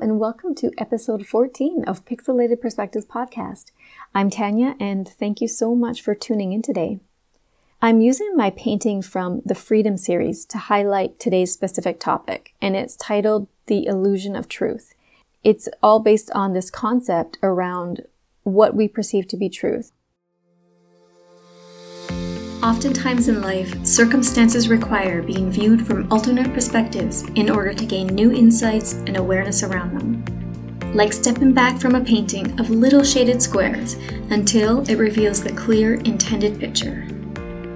And welcome to episode 14 of Pixelated Perspectives podcast. I'm Tanya, and thank you so much for tuning in today. I'm using my painting from the Freedom series to highlight today's specific topic, and it's titled The Illusion of Truth. It's all based on this concept around what we perceive to be truth. Oftentimes in life, circumstances require being viewed from alternate perspectives in order to gain new insights and awareness around them. Like stepping back from a painting of little shaded squares until it reveals the clear intended picture.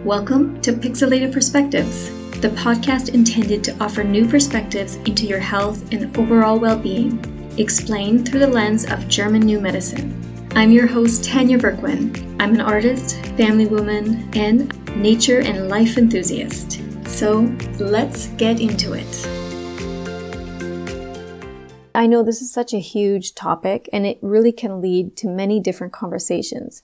Welcome to Pixelated Perspectives, the podcast intended to offer new perspectives into your health and overall well being, explained through the lens of German New Medicine. I'm your host, Tanya Berkwin. I'm an artist, family woman, and nature and life enthusiast. So let's get into it. I know this is such a huge topic and it really can lead to many different conversations.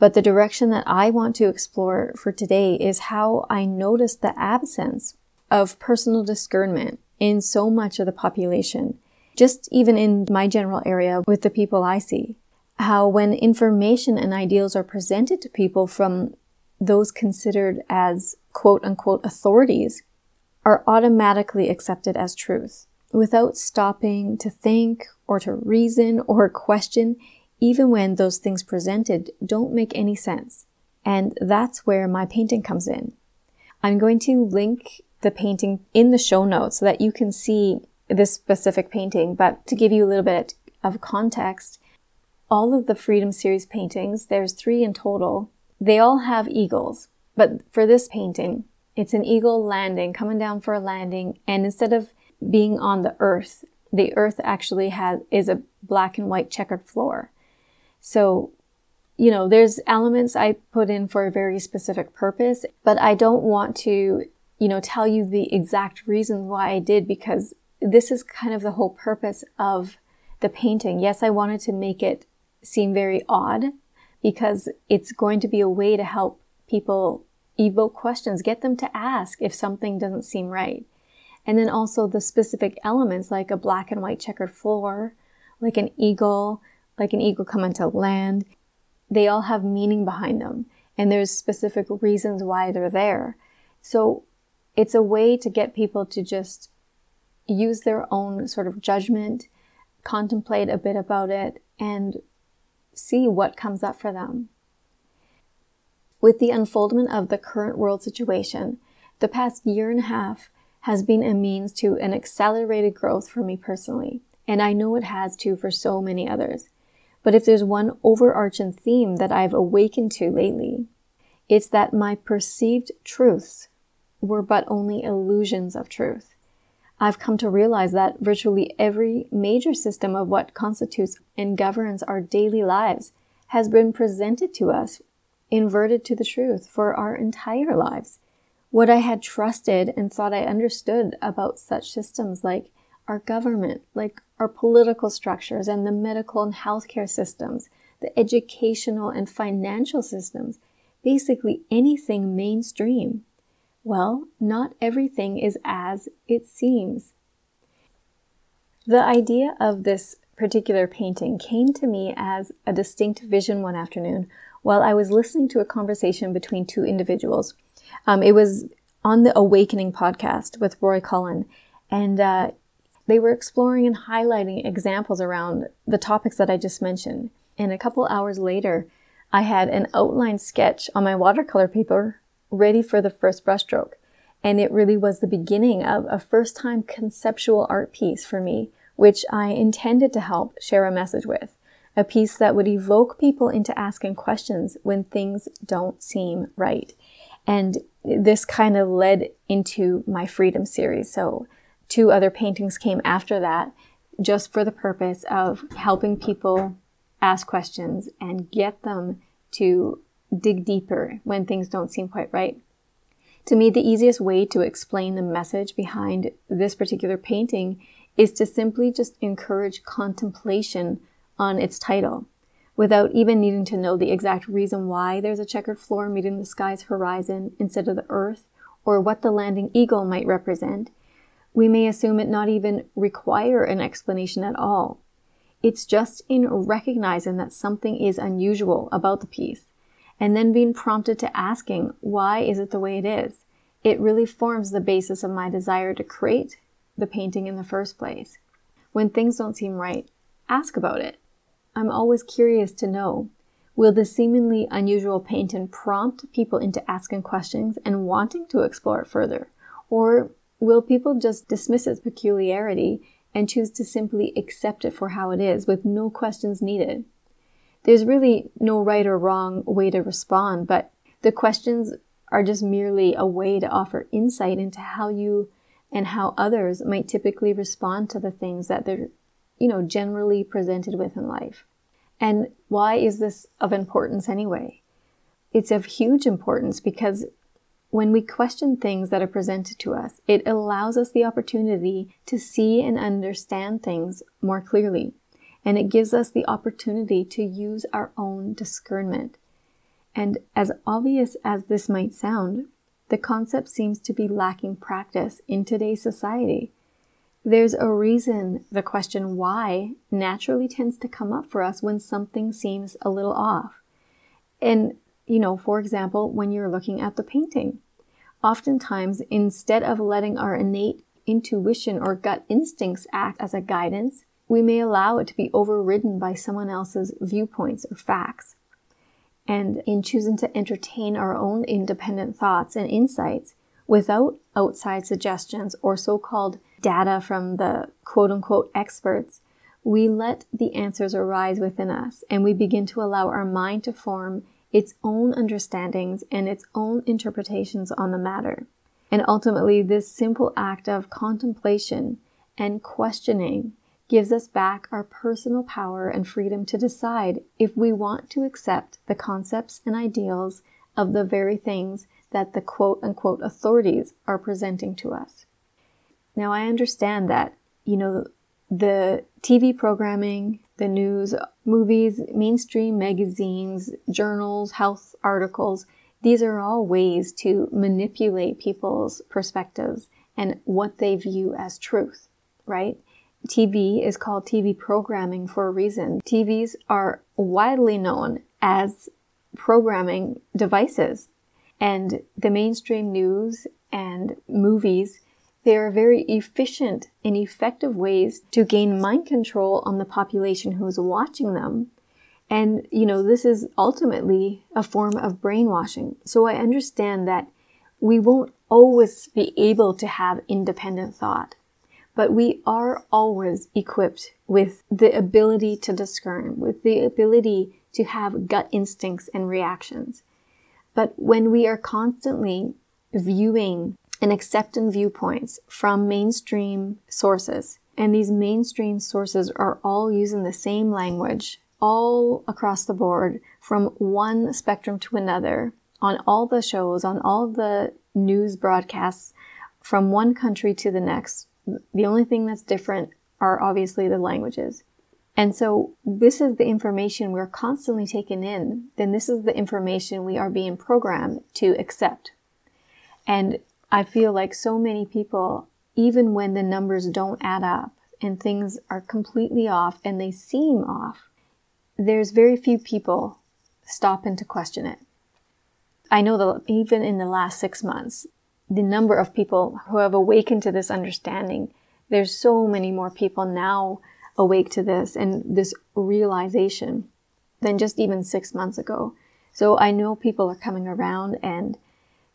But the direction that I want to explore for today is how I notice the absence of personal discernment in so much of the population, just even in my general area with the people I see how when information and ideals are presented to people from those considered as quote unquote authorities are automatically accepted as truth without stopping to think or to reason or question, even when those things presented don't make any sense. And that's where my painting comes in. I'm going to link the painting in the show notes so that you can see this specific painting, but to give you a little bit of context, all of the Freedom Series paintings, there's three in total, they all have eagles. But for this painting, it's an eagle landing, coming down for a landing, and instead of being on the earth, the earth actually has is a black and white checkered floor. So, you know, there's elements I put in for a very specific purpose, but I don't want to, you know, tell you the exact reason why I did because this is kind of the whole purpose of the painting. Yes, I wanted to make it seem very odd because it's going to be a way to help people evoke questions, get them to ask if something doesn't seem right. And then also the specific elements like a black and white checkered floor, like an eagle, like an eagle coming to land. They all have meaning behind them and there's specific reasons why they're there. So it's a way to get people to just use their own sort of judgment, contemplate a bit about it, and see what comes up for them. With the unfoldment of the current world situation, the past year and a half has been a means to an accelerated growth for me personally, and I know it has too for so many others. But if there's one overarching theme that I've awakened to lately, it's that my perceived truths were but only illusions of truth. I've come to realize that virtually every major system of what constitutes and governs our daily lives has been presented to us, inverted to the truth for our entire lives. What I had trusted and thought I understood about such systems like our government, like our political structures and the medical and healthcare systems, the educational and financial systems, basically anything mainstream well, not everything is as it seems. The idea of this particular painting came to me as a distinct vision one afternoon while I was listening to a conversation between two individuals. Um, it was on the Awakening podcast with Roy Cullen, and uh, they were exploring and highlighting examples around the topics that I just mentioned. And a couple hours later, I had an outline sketch on my watercolor paper ready for the first brushstroke. And it really was the beginning of a first time conceptual art piece for me, which I intended to help share a message with. A piece that would evoke people into asking questions when things don't seem right. And this kind of led into my freedom series. So two other paintings came after that just for the purpose of helping people ask questions and get them to dig deeper when things don't seem quite right. To me, the easiest way to explain the message behind this particular painting is to simply just encourage contemplation on its title without even needing to know the exact reason why there's a checkered floor meeting the sky's horizon instead of the earth or what the landing eagle might represent. We may assume it not even require an explanation at all. It's just in recognizing that something is unusual about the piece and then being prompted to asking, why is it the way it is? It really forms the basis of my desire to create the painting in the first place. When things don't seem right, ask about it. I'm always curious to know will the seemingly unusual painting prompt people into asking questions and wanting to explore it further? Or will people just dismiss its peculiarity and choose to simply accept it for how it is with no questions needed? There's really no right or wrong way to respond, but the questions are just merely a way to offer insight into how you and how others might typically respond to the things that they're, you know, generally presented with in life. And why is this of importance anyway? It's of huge importance because when we question things that are presented to us, it allows us the opportunity to see and understand things more clearly. And it gives us the opportunity to use our own discernment. And as obvious as this might sound, the concept seems to be lacking practice in today's society. There's a reason the question why naturally tends to come up for us when something seems a little off. And, you know, for example, when you're looking at the painting, oftentimes instead of letting our innate intuition or gut instincts act as a guidance, we may allow it to be overridden by someone else's viewpoints or facts. And in choosing to entertain our own independent thoughts and insights without outside suggestions or so called data from the quote unquote experts, we let the answers arise within us and we begin to allow our mind to form its own understandings and its own interpretations on the matter. And ultimately, this simple act of contemplation and questioning gives us back our personal power and freedom to decide if we want to accept the concepts and ideals of the very things that the quote unquote authorities are presenting to us. Now, I understand that, you know, the TV programming, the news, movies, mainstream magazines, journals, health articles, these are all ways to manipulate people's perspectives and what they view as truth, right? TV is called TV programming for a reason. TVs are widely known as programming devices. And the mainstream news and movies, they are very efficient and effective ways to gain mind control on the population who is watching them. And, you know, this is ultimately a form of brainwashing. So I understand that we won't always be able to have independent thought but we are always equipped with the ability to discern, with the ability to have gut instincts and reactions. But when we are constantly viewing and accepting viewpoints from mainstream sources, and these mainstream sources are all using the same language all across the board from one spectrum to another on all the shows, on all the news broadcasts from one country to the next, the only thing that's different are obviously the languages. And so this is the information we're constantly taking in. Then this is the information we are being programmed to accept. And I feel like so many people, even when the numbers don't add up and things are completely off and they seem off, there's very few people stopping to question it. I know that even in the last six months, the number of people who have awakened to this understanding. There's so many more people now awake to this and this realization than just even six months ago. So I know people are coming around and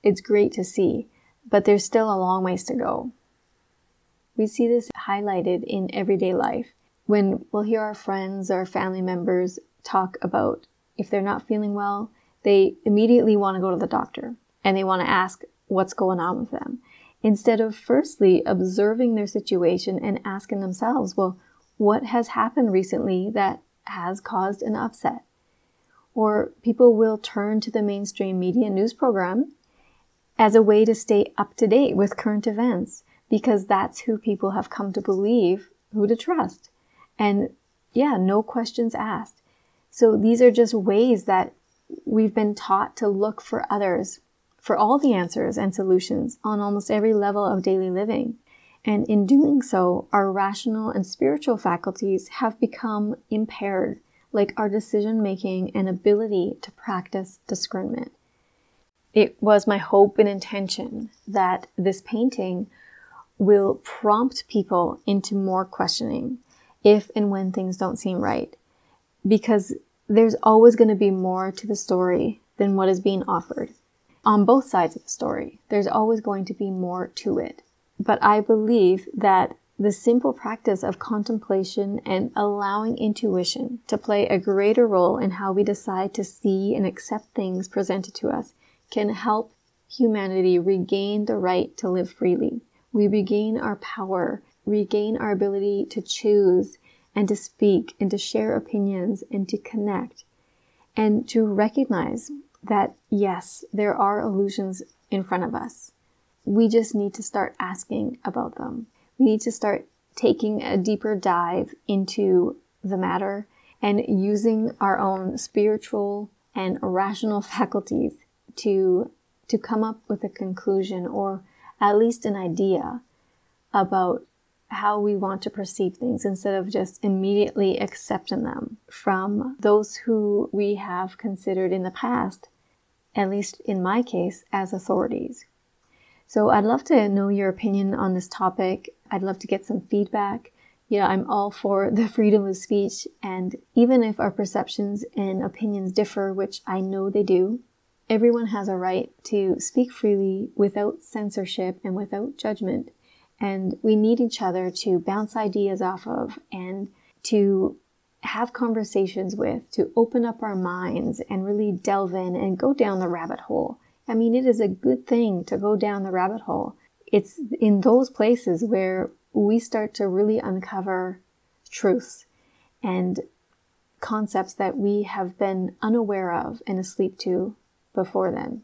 it's great to see, but there's still a long ways to go. We see this highlighted in everyday life when we'll hear our friends or family members talk about if they're not feeling well, they immediately want to go to the doctor and they want to ask what's going on with them instead of firstly observing their situation and asking themselves, well, what has happened recently that has caused an upset? Or people will turn to the mainstream media news program as a way to stay up to date with current events because that's who people have come to believe who to trust. And yeah, no questions asked. So these are just ways that we've been taught to look for others for all the answers and solutions on almost every level of daily living. And in doing so, our rational and spiritual faculties have become impaired, like our decision making and ability to practice discernment. It was my hope and intention that this painting will prompt people into more questioning if and when things don't seem right. Because there's always going to be more to the story than what is being offered. On both sides of the story, there's always going to be more to it. But I believe that the simple practice of contemplation and allowing intuition to play a greater role in how we decide to see and accept things presented to us can help humanity regain the right to live freely. We regain our power, regain our ability to choose and to speak and to share opinions and to connect and to recognize that yes, there are illusions in front of us we just need to start asking about them. We need to start taking a deeper dive into the matter and using our own spiritual and rational faculties to to come up with a conclusion or at least an idea about how we want to perceive things instead of just immediately accepting them from those who we have considered in the past, at least in my case, as authorities. So I'd love to know your opinion on this topic. I'd love to get some feedback. Yeah, I'm all for the freedom of speech. And even if our perceptions and opinions differ, which I know they do, everyone has a right to speak freely without censorship and without judgment. And we need each other to bounce ideas off of and to have conversations with, to open up our minds and really delve in and go down the rabbit hole. I mean, it is a good thing to go down the rabbit hole. It's in those places where we start to really uncover truths and concepts that we have been unaware of and asleep to before then.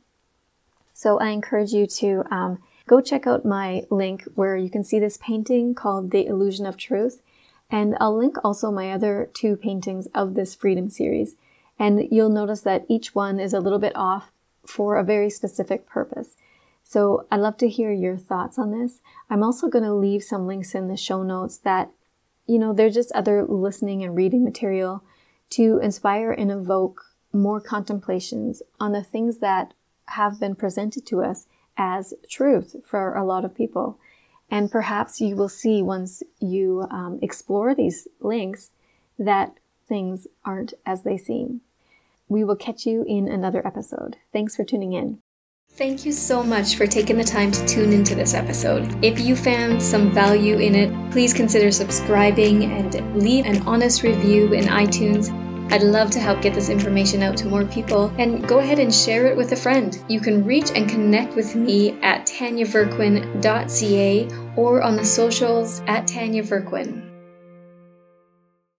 So I encourage you to um, go check out my link where you can see this painting called The Illusion of Truth. And I'll link also my other two paintings of this Freedom series. And you'll notice that each one is a little bit off for a very specific purpose. So I'd love to hear your thoughts on this. I'm also going to leave some links in the show notes that, you know, they're just other listening and reading material to inspire and evoke more contemplations on the things that have been presented to us as truth for a lot of people. And perhaps you will see once you um, explore these links that things aren't as they seem. We will catch you in another episode. Thanks for tuning in. Thank you so much for taking the time to tune into this episode. If you found some value in it, please consider subscribing and leave an honest review in iTunes. I'd love to help get this information out to more people and go ahead and share it with a friend. You can reach and connect with me at tanyaverquin.ca or on the socials at Tanya Verquin.